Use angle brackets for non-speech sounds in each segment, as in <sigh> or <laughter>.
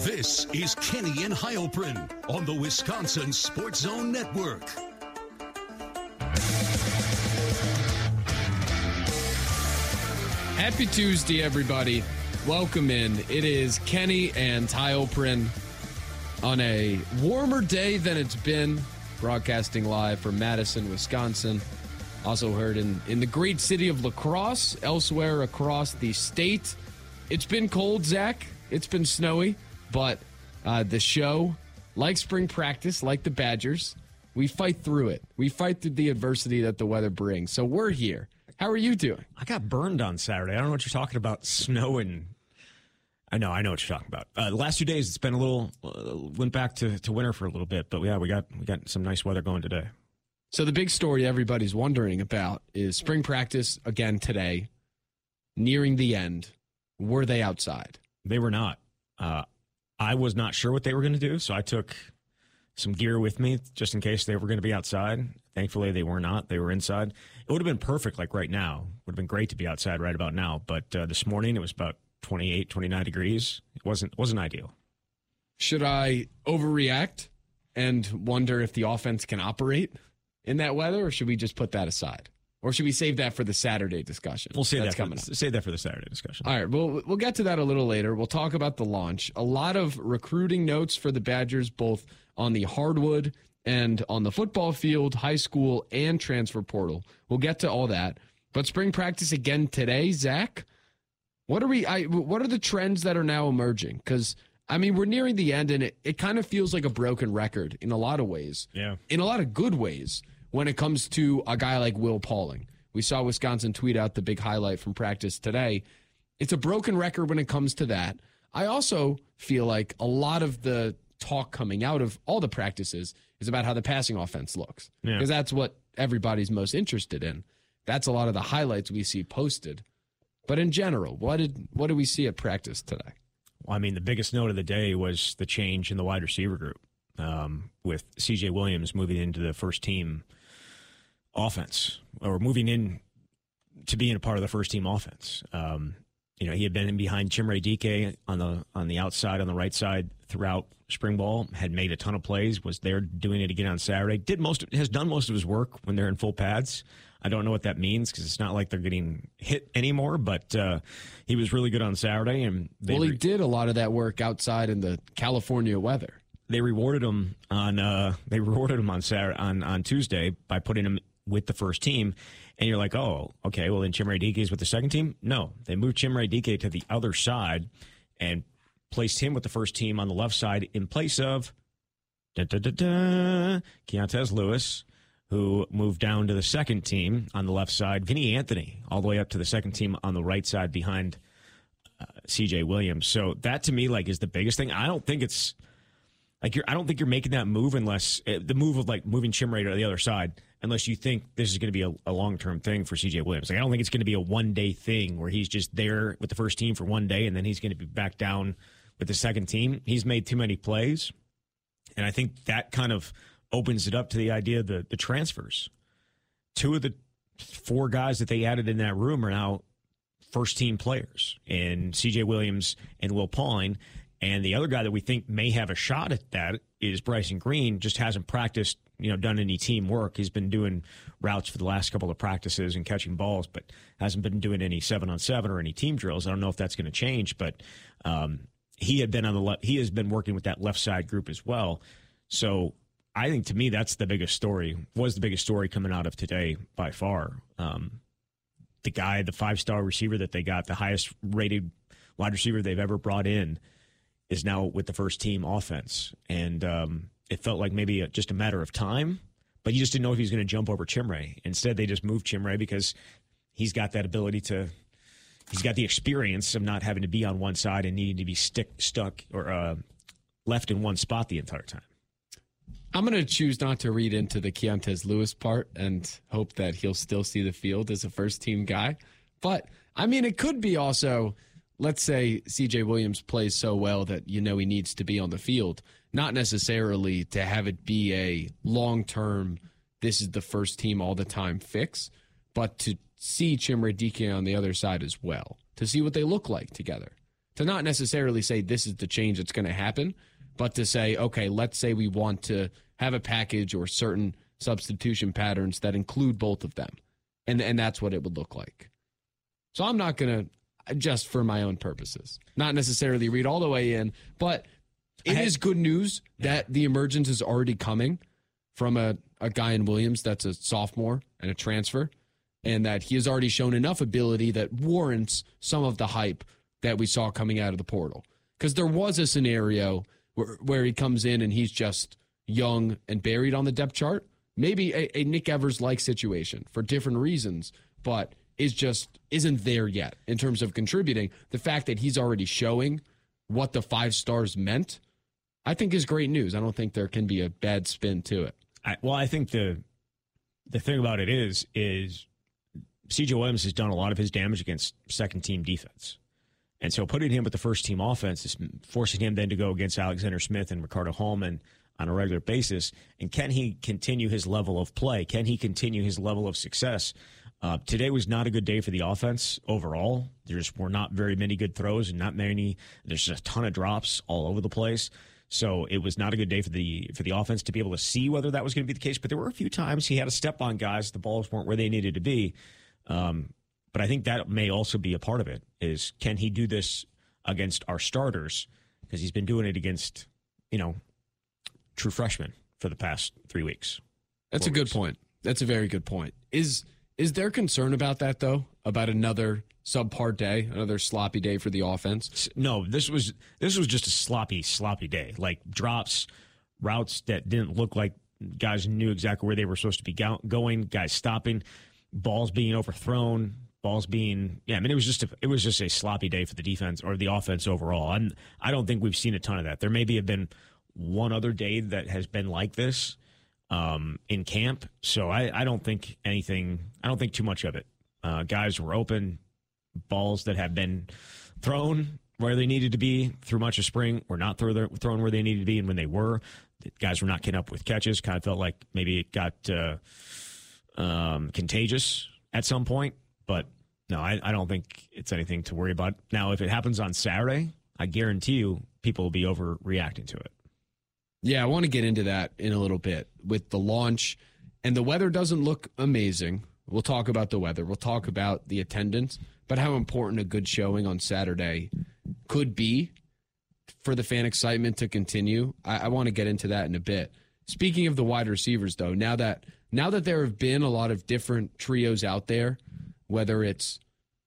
This is Kenny and Heilprin on the Wisconsin Sports Zone Network. Happy Tuesday, everybody. Welcome in. It is Kenny and Heilprin on a warmer day than it's been, broadcasting live from Madison, Wisconsin. Also heard in, in the great city of La Crosse, elsewhere across the state. It's been cold, Zach. It's been snowy, but uh, the show, like spring practice, like the Badgers, we fight through it. We fight through the adversity that the weather brings. So we're here. How are you doing? I got burned on Saturday. I don't know what you're talking about. Snow and I know, I know what you're talking about. Uh, the last two days, it's been a little uh, went back to, to winter for a little bit, but yeah, we got we got some nice weather going today. So the big story everybody's wondering about is spring practice again today, nearing the end. Were they outside? They were not. Uh, I was not sure what they were going to do, so I took some gear with me just in case they were going to be outside. Thankfully, they were not. They were inside. It would have been perfect, like right now. Would have been great to be outside right about now. But uh, this morning, it was about 28, 29 degrees. It wasn't wasn't ideal. Should I overreact and wonder if the offense can operate in that weather, or should we just put that aside? Or should we save that for the Saturday discussion? We'll save That's that for, coming up. save that for the Saturday discussion. All right, well, we'll get to that a little later. We'll talk about the launch. A lot of recruiting notes for the Badgers, both on the hardwood and on the football field, high school, and transfer portal. We'll get to all that. But spring practice again today, Zach. What are we? I, what are the trends that are now emerging? Because I mean, we're nearing the end, and it, it kind of feels like a broken record in a lot of ways. Yeah. In a lot of good ways when it comes to a guy like Will Pauling. We saw Wisconsin tweet out the big highlight from practice today. It's a broken record when it comes to that. I also feel like a lot of the talk coming out of all the practices is about how the passing offense looks. Yeah. Because that's what everybody's most interested in. That's a lot of the highlights we see posted. But in general, what did what did we see at practice today? Well, I mean, the biggest note of the day was the change in the wide receiver group um, with C.J. Williams moving into the first team offense or moving in to being a part of the first team offense. Um, you know, he had been in behind Chimere Dike on the on the outside, on the right side throughout spring ball. Had made a ton of plays. Was there doing it again on Saturday. Did most has done most of his work when they're in full pads. I don't know what that means because it's not like they're getting hit anymore. But uh, he was really good on Saturday, and they well, he re- did a lot of that work outside in the California weather. they rewarded him on uh, they rewarded him on Saturday on on Tuesday by putting him with the first team, and you're like, oh, okay, well then Chimere Dike is with the second team. No, they moved Chimere Dike to the other side and placed him with the first team on the left side in place of da, da, da, da, Lewis, who moved down to the second team on the left side. Vinny Anthony all the way up to the second team on the right side behind uh, C.J. Williams. So that to me like is the biggest thing. I don't think it's like you're. I don't think you're making that move unless uh, the move of like moving Chimere to the other side, unless you think this is going to be a, a long term thing for C.J. Williams. Like I don't think it's going to be a one day thing where he's just there with the first team for one day and then he's going to be back down with the second team. He's made too many plays, and I think that kind of opens it up to the idea of the the transfers. Two of the four guys that they added in that room are now first team players in CJ Williams and Will Pauling. And the other guy that we think may have a shot at that is Bryson Green, just hasn't practiced, you know, done any team work. He's been doing routes for the last couple of practices and catching balls, but hasn't been doing any seven on seven or any team drills. I don't know if that's going to change, but um, he had been on the he has been working with that left side group as well. So I think to me, that's the biggest story, was the biggest story coming out of today by far. Um, the guy, the five star receiver that they got, the highest rated wide receiver they've ever brought in, is now with the first team offense. And um, it felt like maybe a, just a matter of time, but you just didn't know if he was going to jump over Chimere. Instead, they just moved Chimere because he's got that ability to. He's got the experience of not having to be on one side and needing to be stick stuck or uh, left in one spot the entire time. I'm going to choose not to read into the Keontez Lewis part and hope that he'll still see the field as a first team guy. But I mean, it could be also, let's say CJ Williams plays so well that you know he needs to be on the field, not necessarily to have it be a long term, this is the first team all the time fix, but to see Chimere Dike on the other side as well, to see what they look like together, to not necessarily say this is the change that's going to happen, but to say, okay, let's say we want to have a package or certain substitution patterns that include both of them. And, and that's what it would look like. So I'm not going to, just for my own purposes, not necessarily read all the way in, but it is good news that the emergence is already coming from a, a guy in Williams that's a sophomore and a transfer, and that he has already shown enough ability that warrants some of the hype that we saw coming out of the portal. Because there was a scenario where, where he comes in and he's just young and buried on the depth chart. Maybe a, a Nick Evers like situation for different reasons, but is just isn't there yet in terms of contributing. The fact that he's already showing what the five stars meant, I think is great news. I don't think there can be a bad spin to it. I, well, I think the the thing about it is is CJ Williams has done a lot of his damage against second team defense. And so putting him with the first team offense is forcing him then to go against Alexander Smith and Ricardo Hallman on a regular basis. And can he continue his level of play? Can he continue his level of success? Uh, today was not a good day for the offense overall. There's were not very many good throws and not many. There's a ton of drops all over the place. So it was not a good day for the for the offense to be able to see whether that was going to be the case. But there were a few times he had to step on guys. The balls weren't where they needed to be. Um, but I think that may also be a part of it. Is can he do this against our starters? Because he's been doing it against you know true freshmen for the past three weeks. That's a good weeks. point. That's a very good point. Is is there concern about that though? About another subpar day, another sloppy day for the offense? No, this was this was just a sloppy, sloppy day. Like drops, routes that didn't look like guys knew exactly where they were supposed to be going. Guys stopping, balls being overthrown, balls being yeah. I mean, it was just a, it was just a sloppy day for the defense or the offense overall. I'm I don't think we've seen a ton of that. There maybe have been one other day that has been like this um, in camp. So I, I don't think anything. I don't think too much of it. Uh, guys were open balls that have been thrown where they needed to be through much of spring were not throw thrown where they needed to be, and when they were, guys were not getting up with catches. Kind of felt like maybe it got uh, um, contagious at some point, but no, I, I don't think it's anything to worry about. Now, if it happens on Saturday, I guarantee you people will be overreacting to it. Yeah, I want to get into that in a little bit with the launch, and the weather doesn't look amazing. We'll talk about the weather. We'll talk about the attendance, but how important a good showing on Saturday could be for the fan excitement to continue. I, I want to get into that in a bit. Speaking of the wide receivers, though, now that now that there have been a lot of different trios out there, whether it's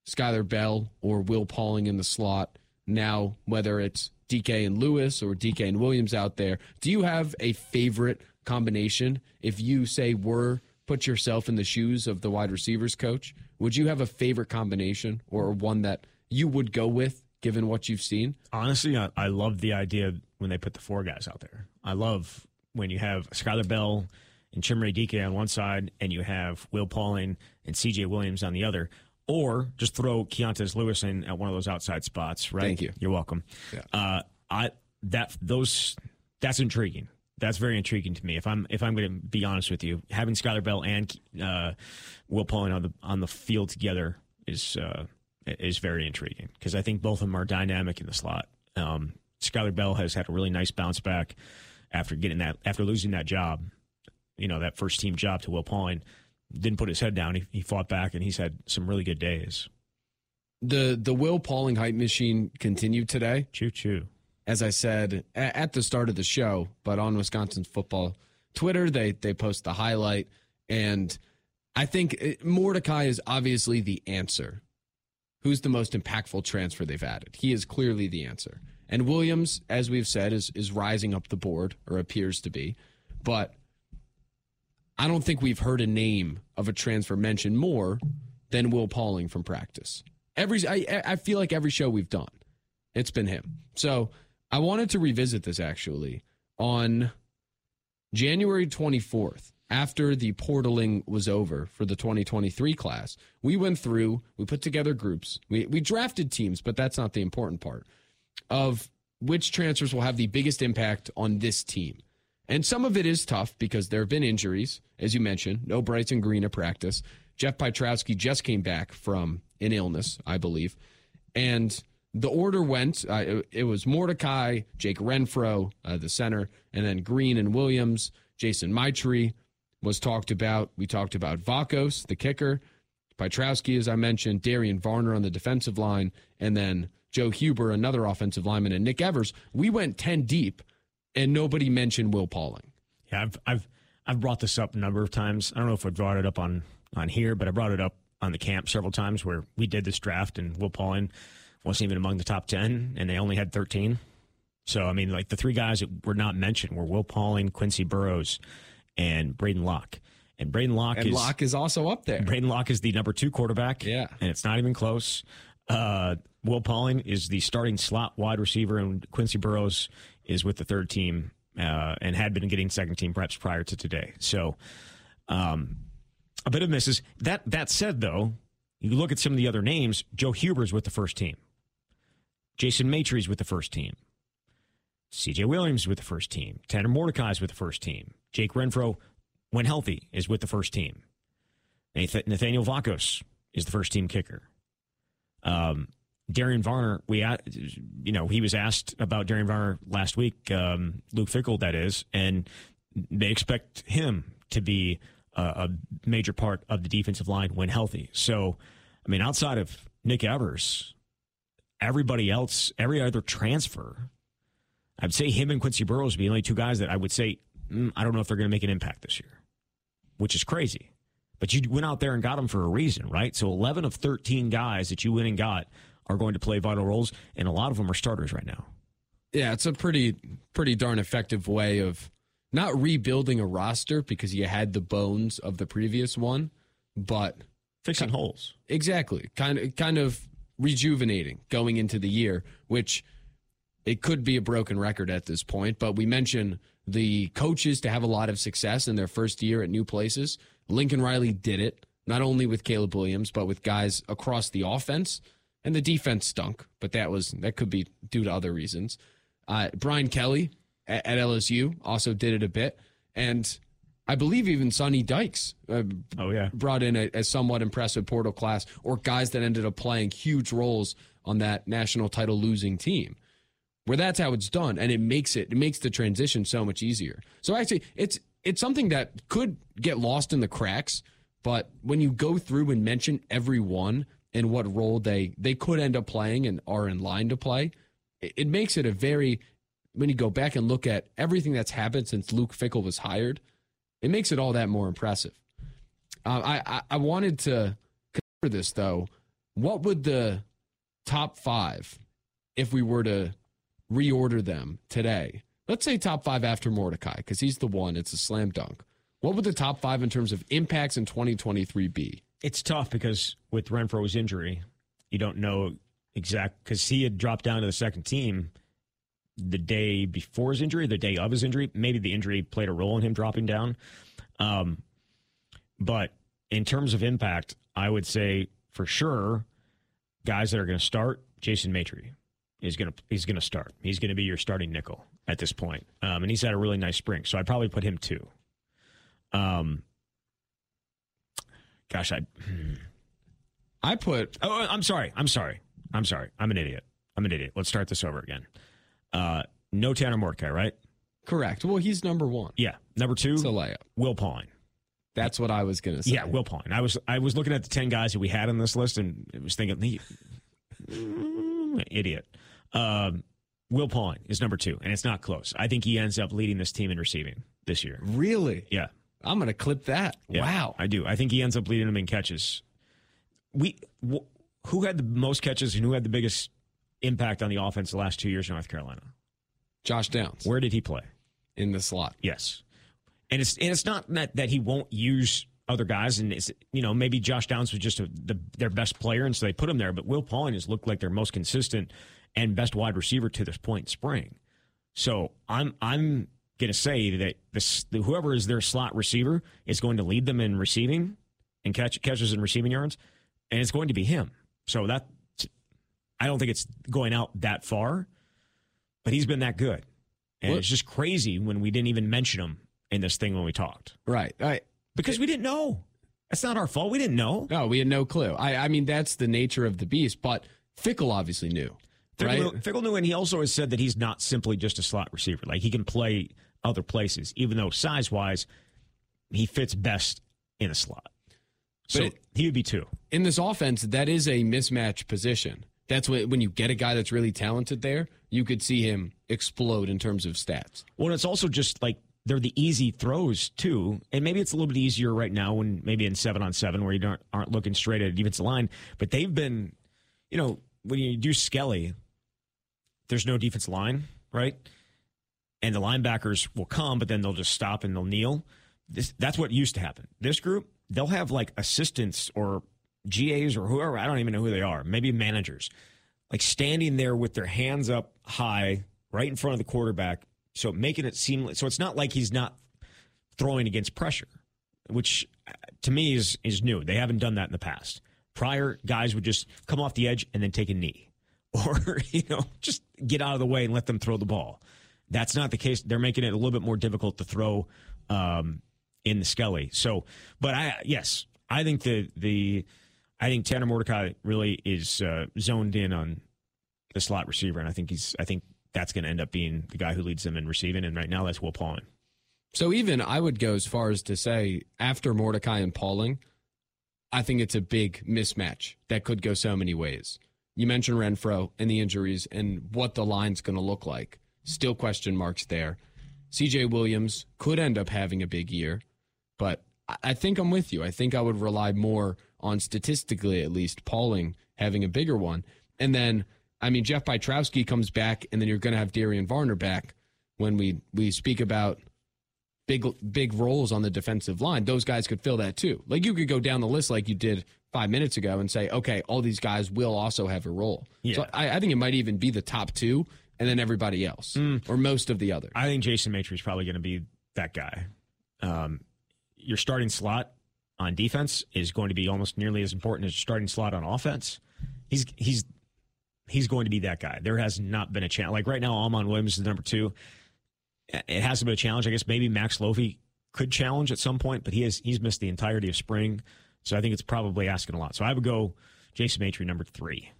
Skyler Bell or Will Pauling in the slot, now whether it's Dike and Lewis or Dike and Williams out there, do you have a favorite combination? If you say were put yourself in the shoes of the wide receivers coach, would you have a favorite combination or one that you would go with given what you've seen? Honestly, I, I love the idea when they put the four guys out there. I love when you have Skyler Bell and Chimere Dike on one side and you have Will Pauling and CJ Williams on the other. Or just throw Keontez Lewis in at one of those outside spots, right? Thank you. You're welcome. Yeah. Uh, I that those that's intriguing that's very intriguing to me. If I'm if I'm going to be honest with you, having Skyler Bell and uh, Will Pauling on the on the field together is uh, is very intriguing because I think both of them are dynamic in the slot. Um, Skyler Bell has had a really nice bounce back after getting that after losing that job, you know that first team job to Will Pauling. Didn't put his head down. He, he fought back and he's had some really good days. The the Will Pauling hype machine continued today. Choo choo as I said at the start of the show, but on Wisconsin's football Twitter, they they post the highlight, and I think uh, Mordecai is obviously the answer. Who's the most impactful transfer they've added? He is clearly the answer. And Williams, as we've said, is is rising up the board or appears to be, but I don't think we've heard a name of a transfer mentioned more than Will Pauling from practice. Every I, I feel like every show we've done, it's been him. So I wanted to revisit this actually on January 24th after the portaling was over for the 2023 class. We went through, we put together groups, we, we drafted teams, but that's not the important part of which transfers will have the biggest impact on this team. And some of it is tough because there have been injuries, as you mentioned. No Bryson Green at practice. Jeff Pietrowski just came back from an illness, I believe. And the order went. Uh, it, it, was Mordecai, Jake Renfro, uh, the center, and then Green and Williams. Jason Maitre was talked about. We talked about Vakos, the kicker, Pietrowski, as I mentioned, Darian Varner on the defensive line, and then Joe Huber, another offensive lineman, and Nick Evers. We went ten deep, and nobody mentioned Will Pauling. Yeah, I've I've I've brought this up a number of times. I don't know if I brought it up on on here, but I brought it up on the camp several times where we did this draft and Will Pauling wasn't even among the top 10 and they only had 13. So, I mean, like the three guys that were not mentioned were Will Pauling, Quincy Burroughs, and Braedyn Locke. And Braedyn Locke and is Locke is also up there. Braedyn Locke is the number two quarterback. Yeah. And it's not even close. Uh, Will Pauling is the starting slot wide receiver, and Quincy Burroughs is with the third team uh, and had been getting second team reps prior to today. So, um, a bit of misses. That that said, though, you look at some of the other names. Joe Huber's with the first team. Jason Maitre's with the first team. CJ Williams with the first team. Tanner Mordecai's with the first team. Jake Renfro, when healthy, is with the first team. Nathanial Vakos is the first team kicker. Um, Darian Varner, we you know he was asked about Darian Varner last week. Um, Luke Fickell, that is, and they expect him to be a, a major part of the defensive line when healthy. So, I mean, outside of Nick Evers, everybody else, every other transfer, I'd say him and Quincy Burroughs would be the only two guys that I would say mm, I don't know if they're going to make an impact this year, which is crazy. But you went out there and got them for a reason, right? So 11 of 13 guys that you went and got are going to play vital roles, and a lot of them are starters right now. Yeah, it's a pretty pretty darn effective way of not rebuilding a roster because you had the bones of the previous one, but fixing kind, holes. Exactly. Kind of kind of rejuvenating going into the year, which it could be a broken record at this point, but we mentioned the coaches to have a lot of success in their first year at new places. Lincoln Riley did it, not only with Caleb Williams, but with guys across the offense. And the defense stunk, but that was that could be due to other reasons. Uh, Brian Kelly at, at, LSU also did it a bit, and I believe even Sonny Dykes. Uh, oh yeah, brought in a, a somewhat impressive portal class, or guys that ended up playing huge roles on that national title losing team where that's how it's done and it makes it it makes the transition so much easier so actually it's it's something that could get lost in the cracks but when you go through and mention every one and what role they they could end up playing and are in line to play it, it makes it a very when you go back and look at everything that's happened since luke Fickell was hired it makes it all that more impressive uh, I, I i wanted to cover this though what would the top five if we were to reorder them today, let's say top five after Mordecai, because he's the one, it's a slam dunk. What would the top five in terms of impacts in 2023 be? It's tough because with Renfro's injury, you don't know exact because he had dropped down to the second team the day before his injury, the day of his injury. Maybe the injury played a role in him dropping down. Um, but in terms of impact, I would say for sure, guys that are going to start, Jason Maitre is going to he's going to start. He's going to be your starting nickel at this point, um, and he's had a really nice spring. So I'd probably put him two. Um, gosh, I I put. Oh, I'm sorry. I'm sorry. I'm sorry. I'm an idiot. I'm an idiot. Let's start this over again. Uh, no Tanner Mordecai, right? Correct. Well, he's number one. Yeah. Number two, it's a layup. Will Pauling. That's what I was going to say. Yeah, Will Pauling. I was I was looking at the ten guys that we had on this list and was thinking, mm, idiot. Um, Will Pauling is number two, and it's not close. I think he ends up leading this team in receiving this year. Really? Yeah. I'm going to clip that. Yeah, wow. I do. I think he ends up leading them in catches. We wh- who had the most catches and who had the biggest impact on the offense the last two years in North Carolina? Josh Downs. Where did he play? In the slot. Yes. And it's and it's not that that he won't use other guys, and it's you know maybe Josh Downs was just a, the, their best player, and so they put him there. But Will Pauling has looked like their most consistent and best wide receiver to this point in spring. So I'm I'm going to say that this whoever is their slot receiver is going to lead them in receiving and catch catches and receiving yards, and it's going to be him. So that I don't think it's going out that far, but he's been that good, and what? it's just crazy when we didn't even mention him in this thing when we talked. Right, right, because we didn't know. That's not our fault. We didn't know. No, we had no clue. I, I mean, that's the nature of the beast. But Fickell obviously knew. right? Fickell knew, and he also has said that he's not simply just a slot receiver. Like he can play other places, even though size wise, he fits best in a slot. So it- he would be two. in this offense, that is a mismatch position. That's what, when you get a guy that's really talented there, you could see him explode in terms of stats. Well, it's also just like they're the easy throws too, and maybe it's a little bit easier right now when maybe in seven on seven where you don't aren't looking straight at a defensive line. But they've been, you know, when you do Skelly, there's no defense line, right? And the linebackers will come, but then they'll just stop and they'll kneel. This, that's what used to happen. This group, they'll have like assistants or GAs or whoever, I don't even know who they are, maybe managers, like standing there with their hands up high right in front of the quarterback. So making it seem so it's not like he's not throwing against pressure, which to me is is new. They haven't done that in the past. Prior guys would just come off the edge and then take a knee, <laughs> or you know just get out of the way and let them throw the ball. That's not the case. They're making it a little bit more difficult to throw um, in the Skelly. So, but I yes, I think the the I think Tanner Mordecai really is uh, zoned in on the slot receiver, and I think he's I think that's going to end up being the guy who leads them in receiving. And right now, that's Will Pauling. So even I would go as far as to say after Mordecai and Pauling, I think it's a big mismatch that could go so many ways. You mentioned Renfro and the injuries and what the line's going to look like. Still question marks there. CJ Williams could end up having a big year, but I- think I'm with you. I think I would rely more on statistically, at least, Pauling having a bigger one. And then, I mean, Jeff Pietrowski comes back, and then you're going to have Darian Varner back when we, we speak about big big roles on the defensive line, those guys could fill that too. Like you could go down the list like you did five minutes ago and say, okay, all these guys will also have a role. Yeah. So I, I think it might even be the top two and then everybody else or most of the other. I think Jason Maitre is probably going to be that guy. Um, your starting slot on defense is going to be almost nearly as important as your starting slot on offense. He's he's he's going to be that guy. There has not been a challenge. Like right now, Almon Williams is number two. It hasn't been a challenge. I guess maybe Max Lofy could challenge at some point, but he has he's missed the entirety of spring. So I think it's probably asking a lot. So I would go Jason Maitre number three.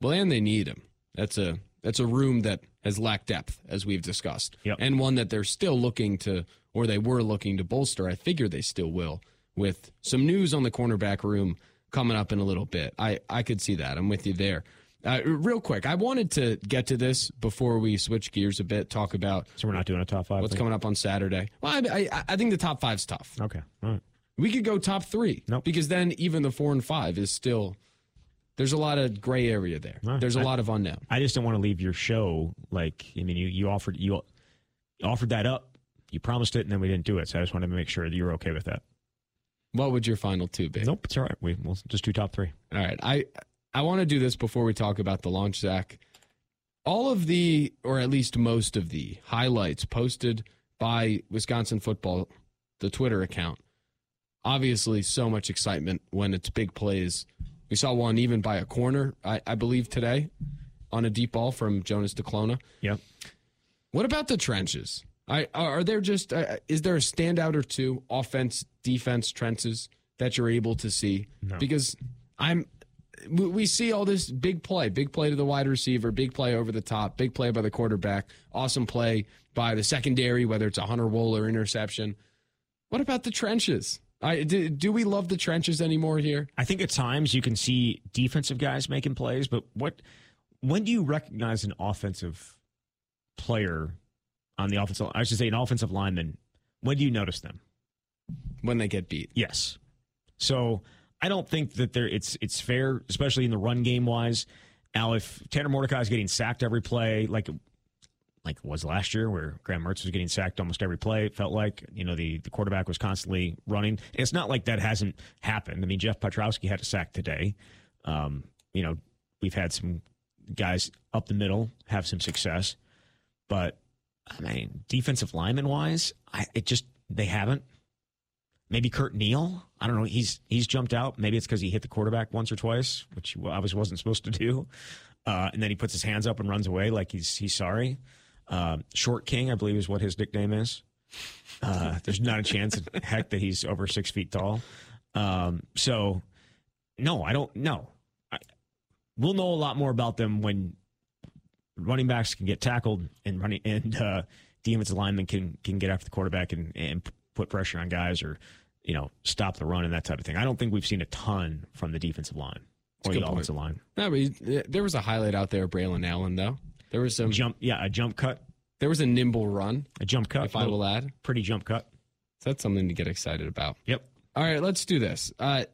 Well, and they need him. That's a that's a room that has lacked depth, as we've discussed, Yep. and one that they're still looking to, or they were looking to bolster. I figure they still will, with some news on the cornerback room coming up in a little bit. I I could see that. I'm with you there. Uh, real quick, I wanted to get to this before we switch gears a bit. Talk about So we're not doing a top five. what's thing? coming up on Saturday. Well, I, I, I think the top five's tough. Okay. All right. We could go top three. Nope. Because then even the four and five is still there's a lot of gray area there. There's a I- lot of unknown. I just don't want to leave your show like I mean you you offered you offered that up. You promised it and then we didn't do it. So I just wanted to make sure that you were okay with that. What would your final two be? Nope, it's all right. We we'll just do top three. All right. I I want to do this before we talk about the launch, Zach. All of the, or at least most of the highlights posted by Wisconsin football, the Twitter account. Obviously, so much excitement when it's big plays. We saw one even by a corner, I, I believe, today on a deep ball from Jonas Duclona. Yeah. What about the trenches? I, are there just uh, is there a standout or two offense defense trenches that you're able to see? Because I'm we, we see all this big play, big play to the wide receiver, big play over the top, big play by the quarterback, awesome play by the secondary, whether it's a Hunter Wohler or interception. What about the trenches? I do, do we love the trenches anymore here? I think at times you can see defensive guys making plays, but what when do you recognize an offensive player on the offensive I should say an offensive lineman, when do you notice them? When they get beat. Yes. So I don't think that there it's it's fair, especially in the run game wise. Now, if Tanner Mordecai is getting sacked every play, like like was last year, where Graham Mertz was getting sacked almost every play, it felt like you know the the quarterback was constantly running. It's not like that hasn't happened. I mean, Jeff Pietrowski had a sack today. Um, you know, we've had some guys up the middle have some success, but I mean, defensive lineman wise, I, it just they haven't. Maybe Curt Neal. I don't know. He's he's jumped out. Maybe it's because he hit the quarterback once or twice, which he obviously wasn't supposed to do. Uh, and then he puts his hands up and runs away like he's he's sorry. Um, Short King, I believe, is what his nickname is. Uh, there's not a chance, in heck, that he's over six feet tall. Um, so, no, I don't know. We'll know a lot more about them when running backs can get tackled and running and uh, defensive linemen can can get after the quarterback and, and put pressure on guys or you know stop the run and that type of thing. I don't think we've seen a ton from the defensive line or the offensive line. No, but he, there was a highlight out there, Braelon Allen though. There was some jump, yeah, a jump cut, there was a nimble run, a jump cut. if I will add. pretty jump cut. So that's something to get excited about. Yep. All right, let's do this. Uh,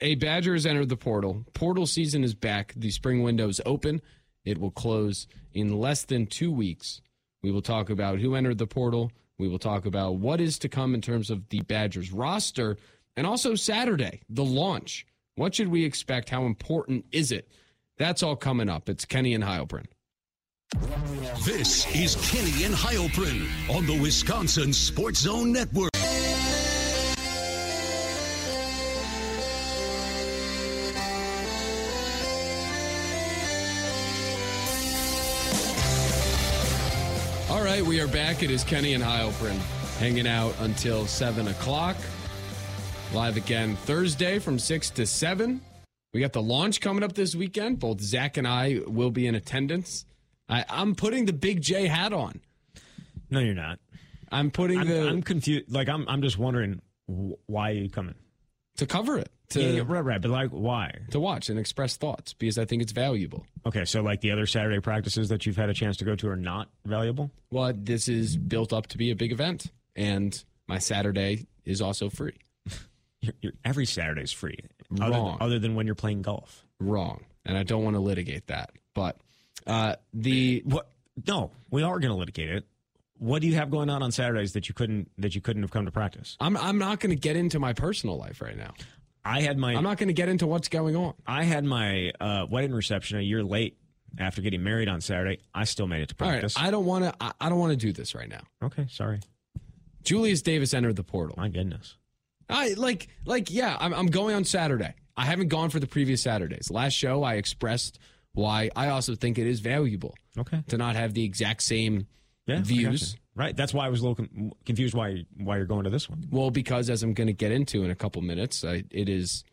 a Badger has entered the portal. Portal season is back. The spring window is open. It will close in less than two weeks. We will talk about who entered the portal. We will talk about what is to come in terms of the Badgers roster. And also Saturday, the launch. What should we expect? How important is it? That's all coming up. It's Kenny and Heilprin. This is Kenny and Heilprin on the Wisconsin Sports Zone Network. All right, we are back. It is Kenny and Heilprin hanging out until 7 o'clock. Live again Thursday from 6 to 7. We got the launch coming up this weekend. Both Zach and I will be in attendance. I, I'm putting the Big J hat on. No, you're not. I'm putting I'm, the I'm confused. Like I'm, I'm just wondering why are you coming? to cover it to Yeah, yeah, right, right. But like, why? to watch and express thoughts because I think it's valuable. Okay, so like the other Saturday practices that you've had a chance to go to are not valuable. Well, this is built up to be a big event, and my Saturday is also free. <laughs> You're, you're, every Saturday's free, other than, Wrong. other than when you're playing golf. Wrong, and I don't want to litigate that. But uh, the What? No, we are going to litigate it. What do you have going on on Saturdays that you couldn't that you couldn't have come to practice? I'm I'm not going to get into my personal life right now. I had my I'm not going to get into what's going on. I had my uh, wedding reception a year late after getting married on Saturday. I still made it to All right, practice. I don't want to. I, I don't want to do this right now. okay, sorry. Julius Davis entered the portal. My goodness. I like like yeah. I'm I'm going on Saturday. I haven't gone for the previous Saturdays. Last show I expressed why I also think it is valuable Okay. to not have the exact same Yeah, views. Right. That's why I was a little com- confused why why you're going to this one. Well, because as I'm going to get into in a couple minutes, I, it is.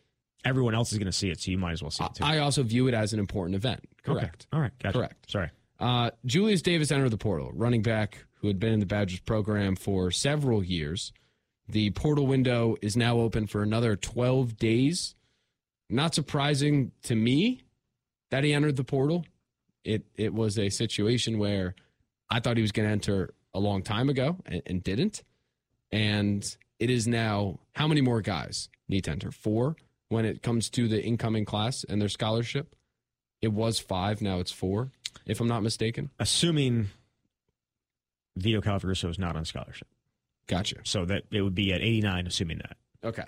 Everyone else is going to see it, so you might as well see it too. I also view it as an important event. Okay. Correct. All right. Gotcha. Correct. Sorry. Uh, Julius Davis entered the portal, running back who had been in the Badgers program for several years. The portal window is now open for another 12 days. Not surprising to me that he entered the portal. It it was a situation where I thought he was going to enter a long time ago and, and didn't. And it is now how many more guys need to enter? Four when it comes to the incoming class and their scholarship. It was five, now it's four, if I'm not mistaken. Assuming Vito Calvaruso is not on scholarship, Gotcha. so that it would be at 89, assuming that. Okay.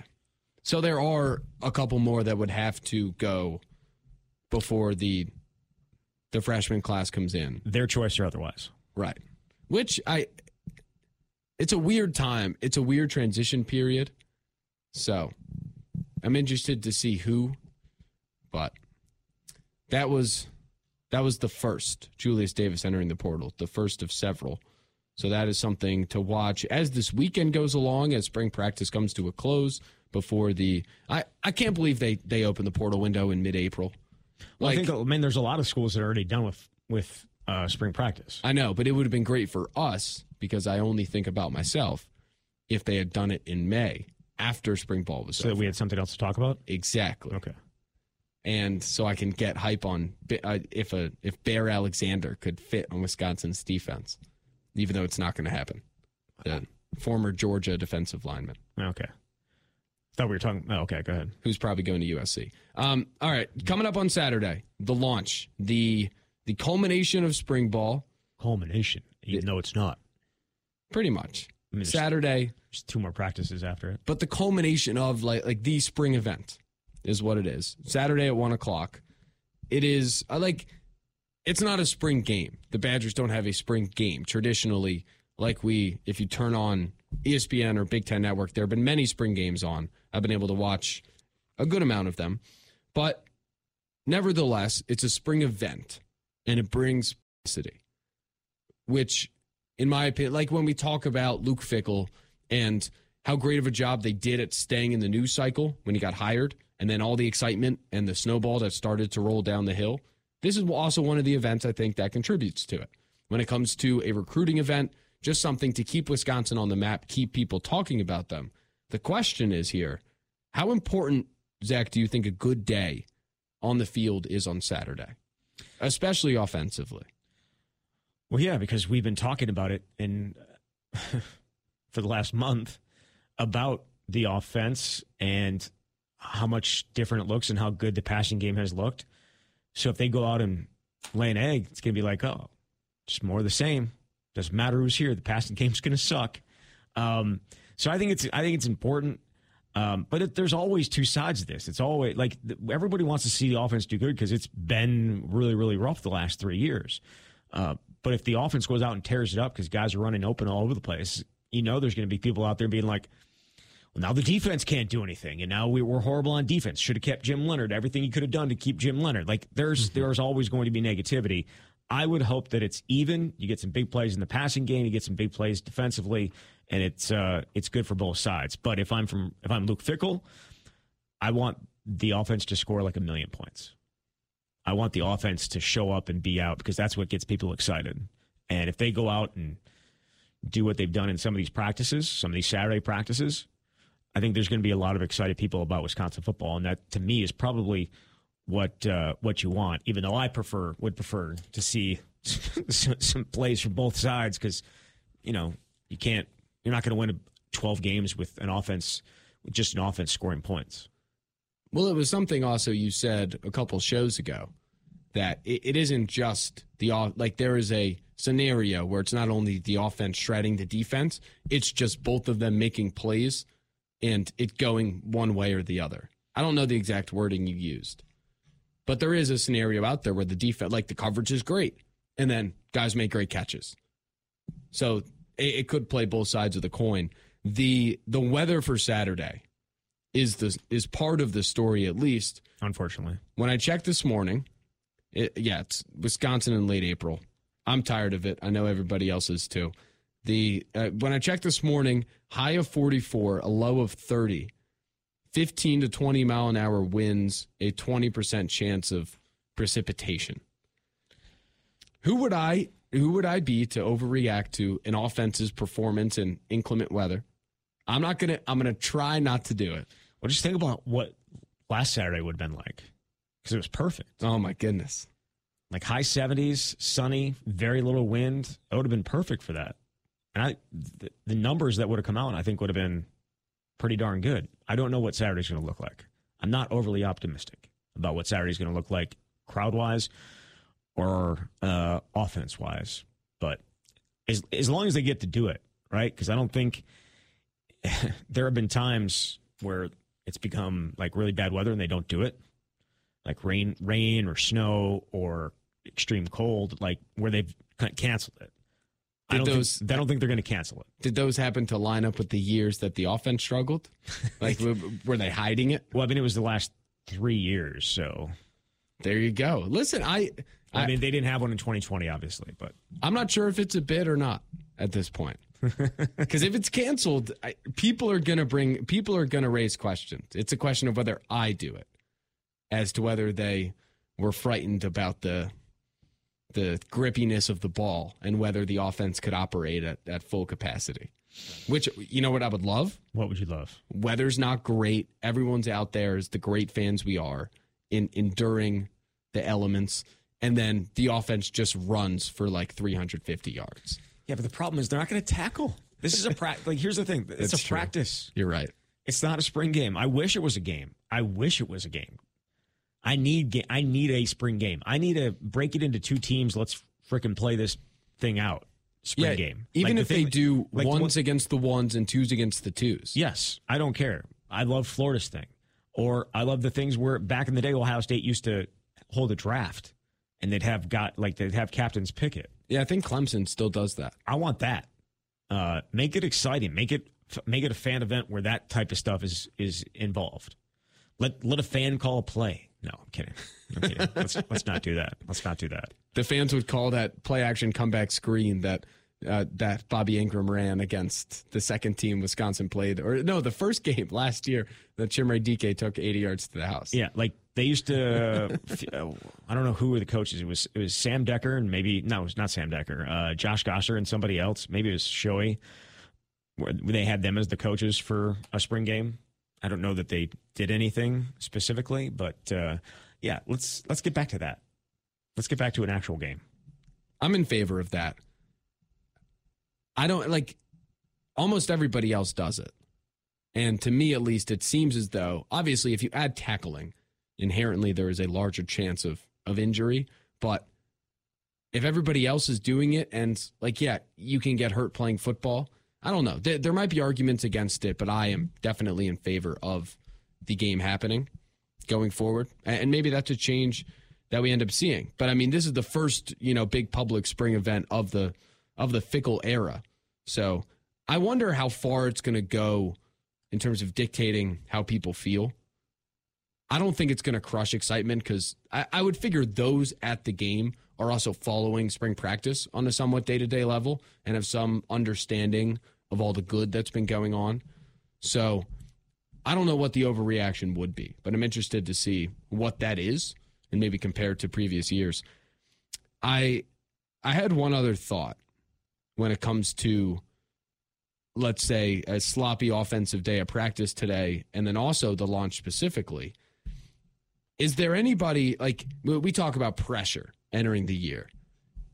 So there are a couple more that would have to go before the the freshman class comes in. Their choice or otherwise. Right. Which I it's a weird time. It's a weird transition period. So I'm interested to see who, but that was that was the first Julius Davis entering the portal, the first of several. So that is something to watch as this weekend goes along, as spring practice comes to a close before the I, I can't believe they they opened the portal window in mid April. Well, Like I think, I mean, there's a lot of schools that are already done with with uh, spring practice. I know, but it would have been great for us because I only think about myself if they had done it in May after spring ball was So that over. we had something else to talk about. exactly. Okay. And so I can get hype on uh, if a if Bear Alexander could fit on Wisconsin's defense, even though it's not going to happen. The former Georgia defensive lineman Okay. Thought we were talking. Oh, okay. Go ahead. who's probably going to USC. Um, all right, coming up on Saturday, the launch, the the culmination of spring ball, Culmination, even though it's not. pretty much. I mean, there's, Saturday, there's two more practices after it. but the culmination of like like the spring event is what it is. Saturday at one o'clock. It is I like it's not a spring game. The Badgers don't have a spring game traditionally. Like we, if you turn on ESPN or Big Ten Network, there have been many spring games on. I've been able to watch a good amount of them, but nevertheless, it's a spring event, and it brings publicity, which, in my opinion, like when we talk about Luke Fickell and how great of a job they did at staying in the news cycle when he got hired, and then all the excitement and the snowball that started to roll down the hill this is also one of the events I think that contributes to it. When it comes to a recruiting event, just something to keep Wisconsin on the map, keep people talking about them. The question is here how important, Zach, do you think a good day on the field is on Saturday, especially offensively? Well, yeah, because we've been talking about it in <laughs> for the last month about the offense and how much different it looks and how good the passing game has looked. So if they go out and lay an egg, it's going to be like, oh, just more of the same. Doesn't matter who's here. The passing game's going to suck. Um, so I think it's I think it's important. Um, but it, there's always two sides of this. It's always like everybody wants to see the offense do good because it's been really really rough the last three years. Uh, but if the offense goes out and tears it up because guys are running open all over the place, you know there's going to be people out there being like, well, now the defense can't do anything, and now we were horrible on defense. Should have kept Jim Leonhard. Everything he could have done to keep Jim Leonhard. Like there's mm-hmm. there's always going to be negativity. I would hope that it's even. You get some big plays in the passing game. You get some big plays defensively, and it's uh, it's good for both sides. But if I'm from if I'm Luke Fickell, I want the offense to score like a million points. I want the offense to show up and be out because that's what gets people excited. And if they go out and do what they've done in some of these practices, some of these Saturday practices, I think there's going to be a lot of excited people about Wisconsin football, and that to me is probably what uh, what you want. Even though I prefer would prefer to see <laughs> some plays from both sides because you know you can't you're not going to win 12 games with an offense with just an offense scoring points. Well, it was something also you said a couple shows ago that it, it isn't just the like there is a scenario where it's not only the offense shredding the defense, it's just both of them making plays and it going one way or the other. I don't know the exact wording you used, but there is a scenario out there where the defense, like the coverage is great, and then guys make great catches. So it, it could play both sides of the coin. The the weather for Saturday is the is part of the story at least. Unfortunately, when I checked this morning, it, yeah, it's Wisconsin in late April. I'm tired of it. I know everybody else is too. The uh, when I checked this morning, high of 44, a low of 30, 15 to 20 mile an hour winds, a 20% chance of precipitation. Who would I who would I be to overreact to an offense's performance in inclement weather? I'm not gonna I'm gonna try not to do it. Well, just think about what last Saturday would have been like because it was perfect. Oh my goodness. Like high 70s, sunny, very little wind. It would have been perfect for that. And I, the, the numbers that would have come out, I think, would have been pretty darn good. I don't know what Saturday's going to look like. I'm not overly optimistic about what Saturday's going to look like crowd wise or uh, offense wise. But as, as long as they get to do it, right? Because I don't think <laughs> there have been times where it's become like really bad weather and they don't do it like rain, rain or snow or extreme cold, like where they've canceled it. I don't those? Think, I don't think they're going to cancel it. Did those happen to line up with the years that the offense struggled? <laughs> Like, were they hiding it? Well, I mean, it was the last three years, so there you go. Listen, I, I, I mean, they didn't have one in 2020, obviously, but I'm not sure if it's a bid or not at this point. <laughs> Because if it's canceled, I, people are going to bring, people are going to raise questions. It's a question of whether I do it as to whether they were frightened about the the grippiness of the ball and whether the offense could operate at, at full capacity. Which you know what I would love? What would you love? Weather's not great. Everyone's out there as the great fans we are in enduring the elements and then the offense just runs for like 350 yards. Yeah, but the problem is they're not going to tackle. This is a practice. <laughs> like here's the thing, it's, it's a true. practice. You're right. It's not a spring game. I wish it was a game. I wish it was a game. I need I need a spring game. I need to break it into two teams. Let's freaking play this thing out. Spring yeah, game. Even like if the thing, they do like ones the, against the ones and twos against the twos. Yes, I don't care. I love Florida's thing, or I love the things where back in the day Ohio State used to hold a draft and they'd have got like they'd have captains pick it. Yeah, I think Clemson still does that. I want that. Uh, make it exciting. Make it make it a fan event where that type of stuff is is involved. Let let a fan call a play. No, I'm kidding. I'm kidding. let's, let's not do that. Let's not do that. The fans would call that play action comeback screen that uh, that Bobby Engram ran against the second team Wisconsin played, or no, the first game last year that Chimere Dike took 80 yards to the house. Yeah, like They used to. <laughs> I don't know who were the coaches. It was it was Sam Dekker and maybe no, it was not Sam Dekker. Uh, Josh Gasser and somebody else. Maybe it was Shoei. Where they had them as the coaches for a spring game. I don't know that they did anything specifically, but uh, yeah, let's let's get back to that. Let's get back to an actual game. I'm in favor of that. I don't like almost everybody else does it. And to me, at least, it seems as though, obviously, if you add tackling, inherently there is a larger chance of, of injury. But if everybody else is doing it, and like, yeah, you can get hurt playing football, I don't know. There, there might be arguments against it, but I am definitely in favor of the game happening going forward. And maybe that's a change that we end up seeing. But I mean, this is the first, you know, big public spring event of the of the Fickell era. So I wonder how far it's going to go in terms of dictating how people feel. I don't think it's going to crush excitement because I, I, would figure those at the game are also following spring practice on a somewhat day to day level and have some understanding of all the good that's been going on. So I don't know what the overreaction would be, but I'm interested to see what that is and maybe compare it to previous years. I I had one other thought when it comes to let's say a sloppy offensive day of practice today and then also the launch specifically is there anybody like we talk about pressure entering the year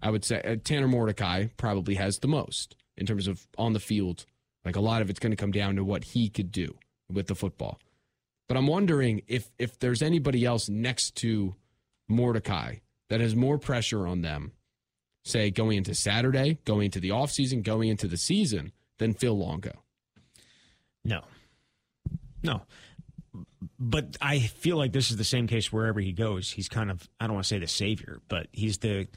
i would say uh, tanner mordecai probably has the most in terms of on the field like a lot of it's going to come down to what he could do with the football but i'm wondering if if there's anybody else next to mordecai that has more pressure on them say going into saturday going into the offseason going into the season than Phil Longo. No. No. But I feel like this is the same case wherever he goes. He's kind of I don't want to say the savior, but he's the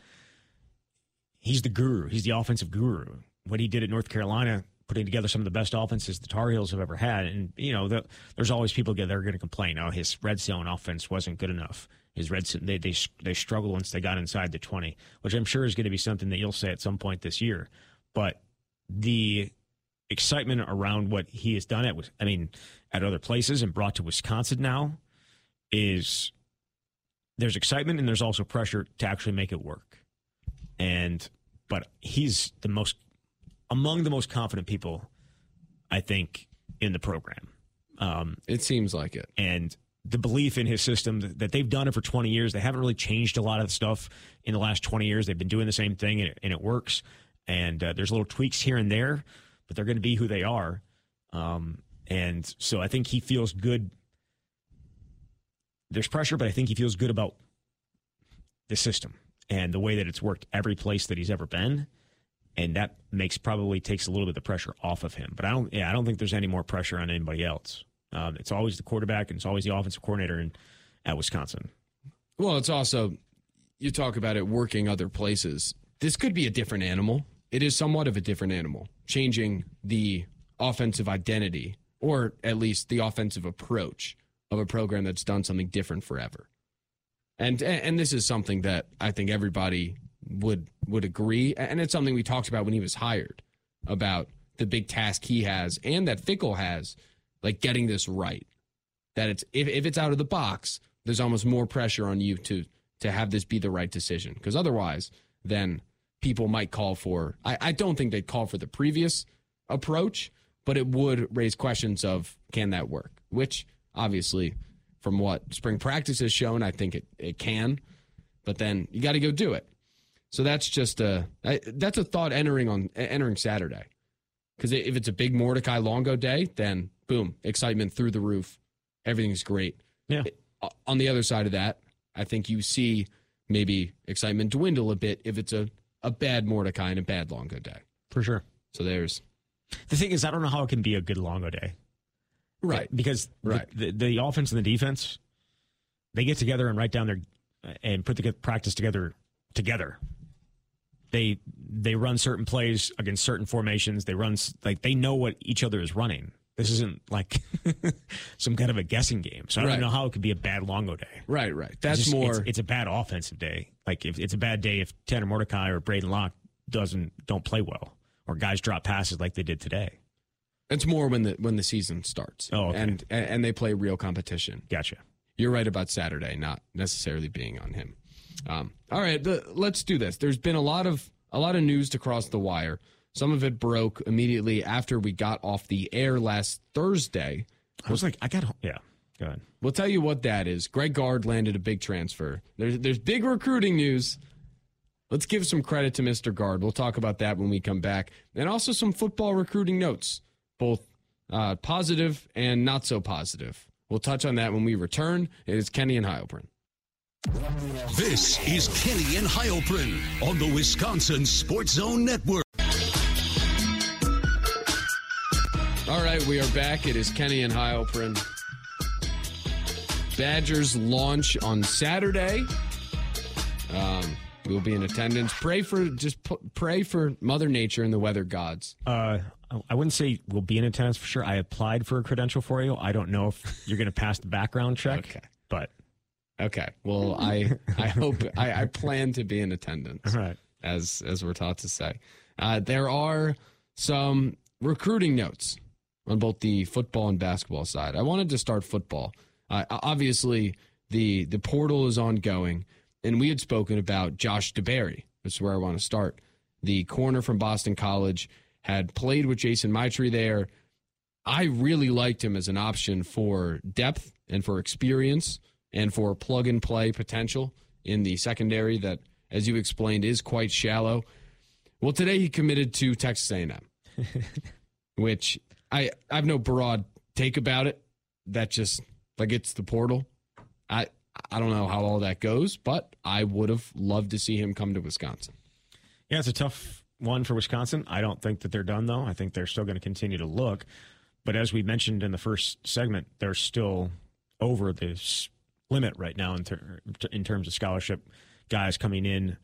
he's the guru. He's the offensive guru. What he did at North Carolina, putting together some of the best offenses the Tar Heels have ever had. And you know, the, there's always people that are going to complain. Oh, his red zone offense wasn't good enough. His red zone, they they they struggle once they got inside the 20, which I'm sure is going to be something that you'll say at some point this year. But the excitement around what he has done at I mean at other places and brought to Wisconsin now is there's excitement and there's also pressure to actually make it work. And but he's the most among the most confident people I think in the program. Um, it seems like it. And the belief in his system that they've done it for 20 years. They haven't really changed a lot of stuff in the last 20 years. They've been doing the same thing and it, and it works. And uh, there's little tweaks here and there but they're going to be who they are. Um, and so I think he feels good. There's pressure, but I think he feels good about the system and the way that it's worked every place that he's ever been. And that makes probably takes a little bit of the pressure off of him. But I don't, yeah, I don't think there's any more pressure on anybody else. Um, it's always the quarterback and it's always the offensive coordinator in, at Wisconsin. Well, it's also you talk about it working other places. This could be a different animal it is somewhat of a different animal, changing the offensive identity or at least the offensive approach of a program that's done something different forever. And and this is something that I think everybody would would agree and it's something we talked about when he was hired about the big task he has and that Fickell has like getting this right. That it's if, if it's out of the box, there's almost more pressure on you to to have this be the right decision because otherwise then people might call for. I, I don't think they'd call for the previous approach, but it would raise questions of can that work? Which obviously, from what spring practice has shown, I think it, it can. But then you got to go do it. So that's just a that's a thought entering on entering Saturday. Because if it's a big Mordecai Longo day, then boom, excitement through the roof. Everything's great. Yeah. On the other side of that, I think you see maybe excitement dwindle a bit if it's a a bad Mordecai and a bad Longo day. For sure. So there's. The thing is, I don't know how it can be a good Longo day. Right. Because right. The, the, the offense and the defense, they get together and write down their and put the practice together together. They they run certain plays against certain formations. They run like they know what each other is running. This isn't like <laughs> some kind of a guessing game. So I don't right. know how it could be a bad Longo day. Right, right. That's it's just, more. It's, it's, a bad offensive day. Like if it's a bad day if Tanner Mordecai or Braedyn Locke doesn't don't play well or guys drop passes like they did today. It's more when the when the season starts. Oh, okay. and and they play real competition. Gotcha. you're right about Saturday not necessarily being on him. Um, all right, the, let's do this. There's been a lot of a lot of news to cross the wire. Some of it broke immediately after we got off the air last Thursday. I was like, I got, home. yeah, go ahead. We'll tell you what that is. Greg Gard landed a big transfer. There's there's big recruiting news. Let's give some credit to Mr. Gard. We'll talk about that when we come back, and also some football recruiting notes, both uh, positive and not so positive. We'll touch on that when we return. It is Kenny and Heilprin. This is Kenny and Heilprin on the Wisconsin Sports Zone Network. Right, we are back. It is Kenny and Heilprin. Badgers launch on Saturday. Um, we'll be in attendance. Pray for just p- pray for Mother Nature and the weather gods. Uh, I wouldn't say we'll be in attendance for sure. I applied for a credential for you. I don't know if you're going to pass the background check. Okay. But Okay. Well, I I hope I, I plan to be in attendance. All right. As as we're taught to say, uh, there are some recruiting notes on both the football and basketball side. I wanted to start football. Uh, obviously, the the portal is ongoing, and we had spoken about Josh DeBerry. That's where I want to start. The corner from Boston College had played with Jason Maitre there. I really liked him as an option for depth and for experience and for plug and play potential in the secondary that, as you explained, is quite shallow. Well, today he committed to Texas A&M, <laughs> which I I have no broad take about it. That just like it's the portal. I I don't know how all that goes, but I would have loved to see him come to Wisconsin. Yeah, it's a tough one for Wisconsin. I don't think that they're done though. I think they're still going to continue to look. But as we mentioned in the first segment, they're still over this limit right now in, ter- in terms of scholarship guys coming in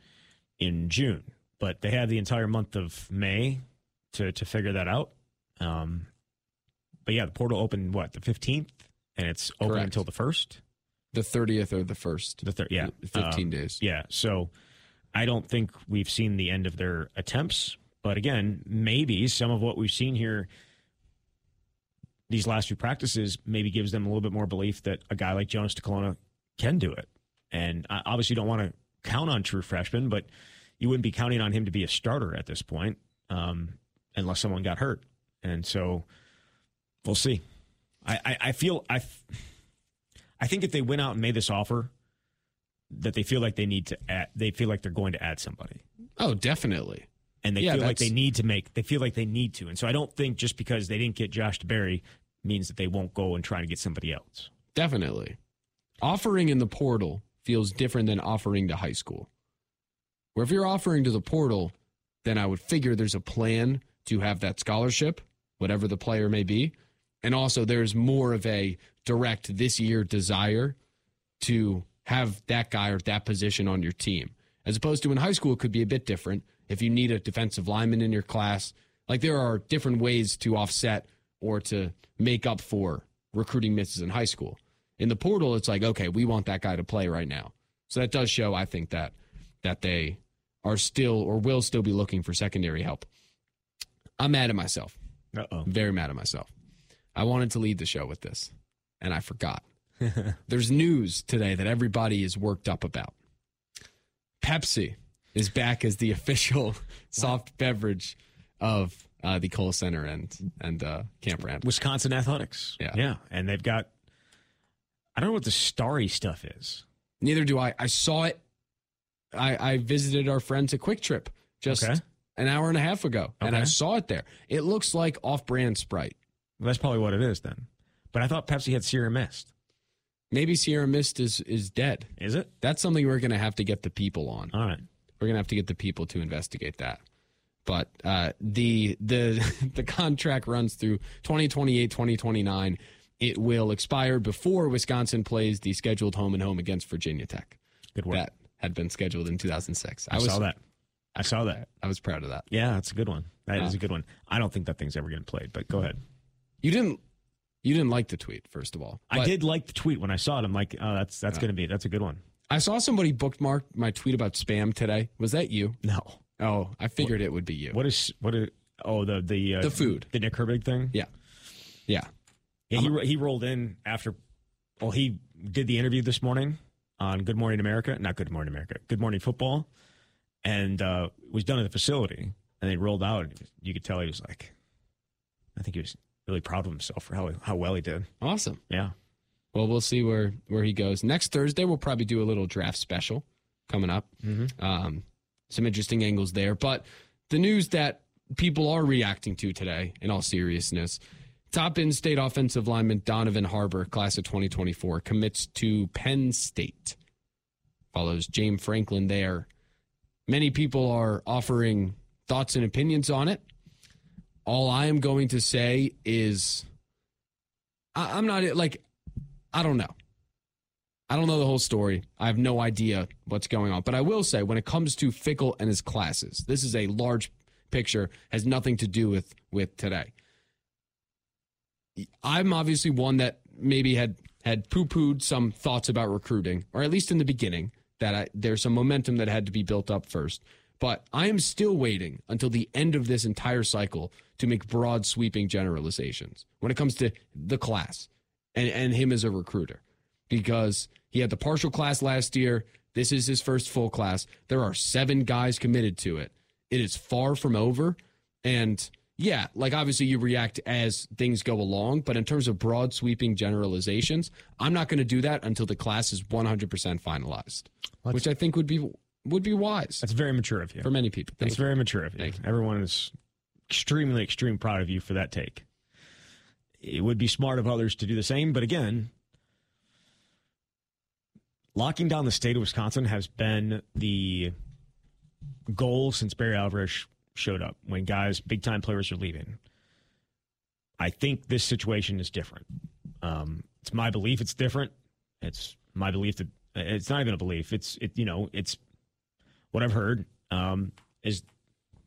in June. But they have the entire month of May to to figure that out. Um, but yeah, the portal opened what the fifteenth, and it's open Correct. until the first. The 30th or the 1st. The third, yeah, 15 Um, days. Yeah, so I don't think we've seen the end of their attempts. But again, maybe some of what we've seen here these last few practices maybe gives them a little bit more belief that a guy like Jonas Duclona can do it. And I obviously don't want to count on true freshmen, but you wouldn't be counting on him to be a starter at this point um, unless someone got hurt. And so we'll see. I, I, I feel I, I think if they went out and made this offer, that they feel like they need to add, they feel like they're going to add somebody Oh, definitely. and they Yeah, feel like they need to make they feel like they need to and so i don't think just because they didn't get josh DeBerry means that they won't go and try to get somebody else Definitely. Offering in the portal feels different than offering to high school. Where if you're offering to the portal, then I would figure there's a plan to have that scholarship, whatever the player may be. And also there's more of a direct this year desire to have that guy or that position on your team. As opposed to in high school, it could be a bit different. If you need a defensive lineman in your class, like there are different ways to offset or to make up for recruiting misses in high school. In the portal, it's like, okay, we want that guy to play right now. So that does show, I think, that that they are still or will still be looking for secondary help. I'm mad at myself. uh-oh very mad at myself. I wanted to lead the show with this, and I forgot. <laughs> There's news today that everybody is worked up about. Pepsi is back as the <laughs> official soft beverage of uh, the Kohl Center and and uh, Camp Randall. wisconsin athletics Yeah. yeah and they've got i don't know what the starry stuff is Neither do I. I saw it. I, I visited our friends at Kwik Trip just Okay. an hour and a half ago, and I saw it there. It looks like off-brand Sprite. Well, that's probably what it is then but i thought pepsi had sierra mist Maybe Sierra Mist is is dead. is it That's something we're going to have to get the people on. all right We're gonna have to get the people to investigate that. But uh, the the <laughs> the contract runs through 2028, 2029. It will expire before Wisconsin plays the scheduled home and home against Virginia Tech. good work That had been scheduled in 2006. i, was saw that i saw that I was proud of that. yeah that's a good one That is Uh, a good one i don't think that thing's ever getting played but go ahead You didn't you didn't like the tweet first of all. i did like the tweet when i saw it i'm like oh that's that's gonna be that's a good one I saw somebody bookmark my tweet about spam today. Was that you? no Oh, I figured it would be you. what is what is oh the the uh, The food. the nick herbig thing Yeah, yeah. Yeah, he he rolled in after. Well, he did the interview this morning on Good Morning America, not Good Morning America, Good Morning Football, and uh, it was done at the facility. And they rolled out. And you could tell he was like, I think he was really proud of himself for how how well he did. Awesome. Yeah. Well, we'll see where where he goes next Thursday. We'll probably do a little draft special coming up. Um, some interesting angles there, but the news that people are reacting to today, in all seriousness, top in-state offensive lineman Donovan Harbor, class of 2024, commits to Penn State. Follows James Franklin there. Many people are offering thoughts and opinions on it. All I am going to say is, I, I'm not like, I don't know. I don't know the whole story. I have no idea what's going on. But I will say, when it comes to Fickell and his classes, this is a large picture, has nothing to do with with today. I'm obviously one that maybe had had poo pooed some thoughts about recruiting, or at least in the beginning, that I, there's some momentum that had to be built up first. But I am still waiting until the end of this entire cycle to make broad sweeping generalizations when it comes to the class and, and him as a recruiter because he had the partial class last year. This is his first full class. There are seven guys committed to it. It is far from over. And yeah, like obviously you react as things go along, but in terms of broad sweeping generalizations, I'm not going to do that until the class is 100% finalized, which I think would be would be wise That's very mature of you. for many people. Thank That's you. very mature of you. Everyone is extremely, extremely proud of you for that take. It would be smart of others to do the same, but again, locking down the state of Wisconsin has been the goal since Barry Alvarez showed up when guys, big time players are leaving. I think this situation is different. Um, it's my belief it's different. It's my belief that it's not even a belief. It's it you know it's what I've heard um, is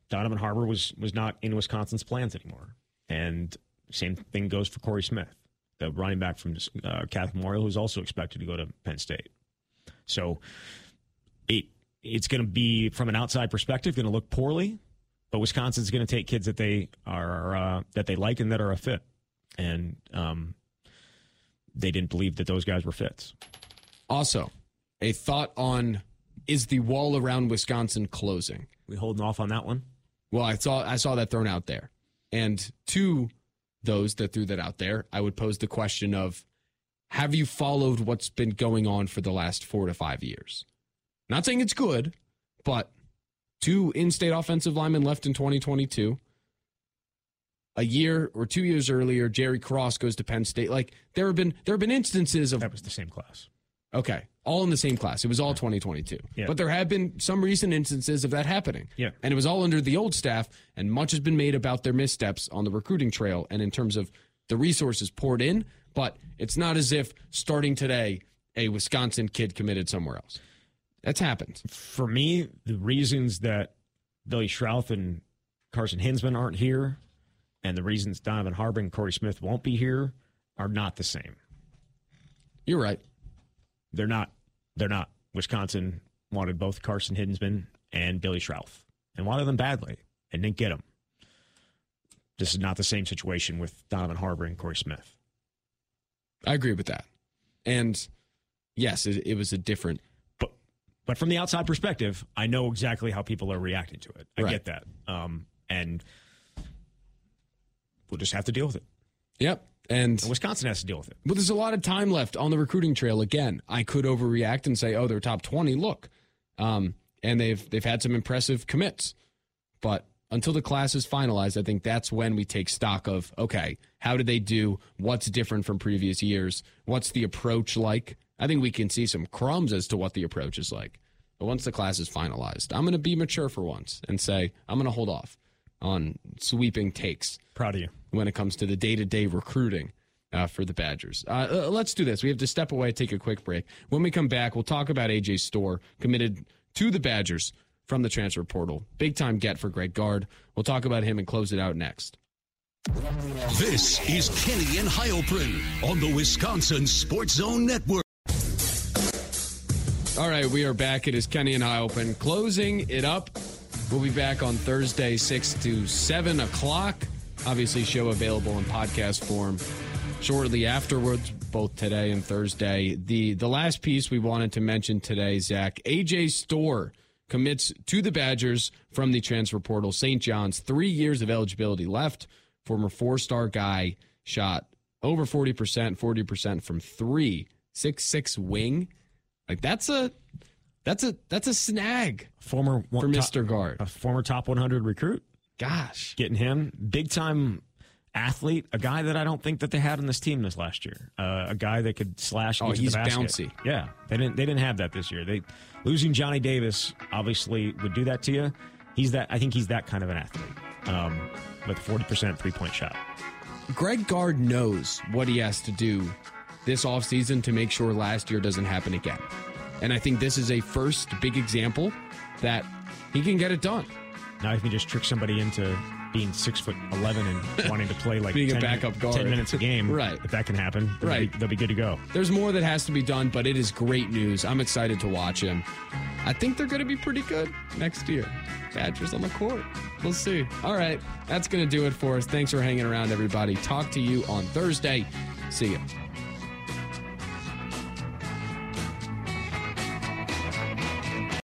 Donovan Harbor was was not in Wisconsin's plans anymore, and same thing goes for Corey Smith, the running back from uh, Catholic Memorial, who's also expected to go to Penn State. So it it's going to be from an outside perspective going to look poorly, but Wisconsin's going to take kids that they are uh, that they like and that are a fit, and um, they didn't believe that those guys were fits. Also, a thought on is the wall around Wisconsin closing? We holding off on that one. Well, I saw I saw that thrown out there. And to those that threw that out there, I would pose the question of have you followed what's been going on for the last 4 to 5 years? Not saying it's good, but two in-state offensive linemen left in 2022. A year or 2 years earlier, Jerry Cross goes to Penn State. Like there have been there have been instances of That was the same class. Okay. All in the same class. It was all 2022. Yeah. But there have been some recent instances of that happening. Yeah. And it was all under the old staff, and much has been made about their missteps on the recruiting trail and in terms of the resources poured in. But it's not as if starting today, a Wisconsin kid committed somewhere else. That's happened. for me, the reasons that Billy Schrauth and Carson Hinzman aren't here, and the reasons Donovan Harbor and Corey Smith won't be here are not the same. You're right. They're not. They're not. Wisconsin wanted both Carson Hinzman and Billy Schrauth and wanted them badly and didn't get them. This is not the same situation with Donovan Harbor and Corey Smith. I agree with that. And yes, it, it was a different. But but from the outside perspective, I know exactly how people are reacting to it. I Right. get that. Um, and we'll just have to deal with it. Yep. And And Wisconsin has to deal with it. But there's a lot of time left on the recruiting trail. Again, I could overreact and say, "Oh, they're top 20." Look, um, and they've they've had some impressive commits, but until the class is finalized, I think that's when we take stock of okay, how did they do? What's different from previous years? What's the approach like? I think we can see some crumbs as to what the approach is like. But once the class is finalized, I'm going to be mature for once and say I'm going to hold off on sweeping takes Proud of you. when it comes to the day to day recruiting uh, for the Badgers. Uh, uh, let's do this. We have to step away, take a quick break. When we come back, we'll talk about AJ Storr committed to the Badgers from the transfer portal. Big time get for Greg Gard. We'll talk about him and close it out next. This is Kenny and Heilprin on the Wisconsin Sports Zone Network. All right, we are back. It is Kenny and Heilprin closing it up. We'll be back on Thursday, 6 to 7 o'clock. Obviously, show available in podcast form shortly afterwards. both today and Thursday. The the last piece we wanted to mention today, Zach, AJ Storr commits to the Badgers from the transfer portal. St. John's, three years of eligibility left. Former four star guy shot over 40%, 40% from three, six six wing. Like that's a that's a that's a snag Former one, for top- Mr. Gard. a former top 100 recruit. Gosh. Getting him big time athlete, a guy that I don't think that they had on this team this last year. Uh, a guy that could slash. Oh, he's bouncy. Yeah, they didn't. They didn't have that this year. They losing Johnny Davis obviously would do that to you. He's that. I think he's that kind of an athlete um, with forty percent three point shot. Greg Gard knows what he has to do this offseason to make sure last year doesn't happen again. And I think this is a first big example that he can get it done. Now if you just trick somebody into being six foot eleven and <laughs> wanting to play like Being a 10 backup guard. ten minutes a game, <laughs> Right. If that can happen, they'll Right. be, they'll be good to go. There's more that has to be done, but it is great news. I'm excited to watch him. I think they're going to be pretty good next year. Badgers on the court. We'll see. All right. That's going to do it for us. Thanks for hanging around, everybody. Talk to you on Thursday. See ya.